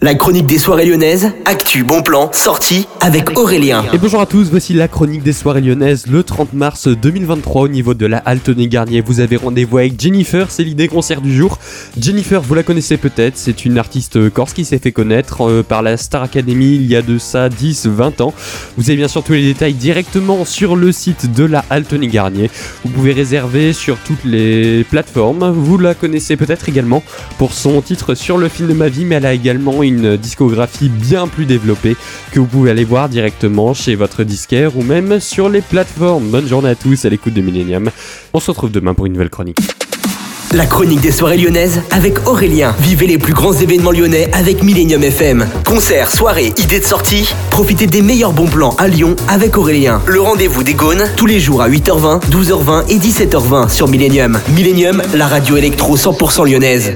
La chronique des soirées lyonnaises, actu, bon plan, sortie avec Aurélien. Et bonjour à tous, voici la chronique des soirées lyonnaises le 30 mars 2023 au niveau de la Halte Garnier. Vous avez rendez-vous avec Jennifer, c'est l'idée concert du jour. Jennifer, vous la connaissez peut-être, c'est une artiste corse qui s'est fait connaître euh, par la Star Academy il y a de ça 10-20 ans. Vous avez bien sûr tous les détails directement sur le site de la Halte Garnier. Vous pouvez réserver sur toutes les plateformes. Vous la connaissez peut-être également pour son titre sur le film de ma vie, mais elle a également une discographie bien plus développée que vous pouvez aller voir directement chez votre disquaire ou même sur les plateformes. Bonne journée à tous à l'écoute de Millennium. On se retrouve demain pour une nouvelle chronique. La chronique des soirées lyonnaises avec Aurélien. Vivez les plus grands événements lyonnais avec Millennium FM. Concerts, soirées, idées de sortie. Profitez des meilleurs bons plans à Lyon avec Aurélien. Le rendez-vous des Gaunes tous les jours à 8h20, 12h20 et 17h20 sur Millennium. Millennium, la radio électro 100% lyonnaise.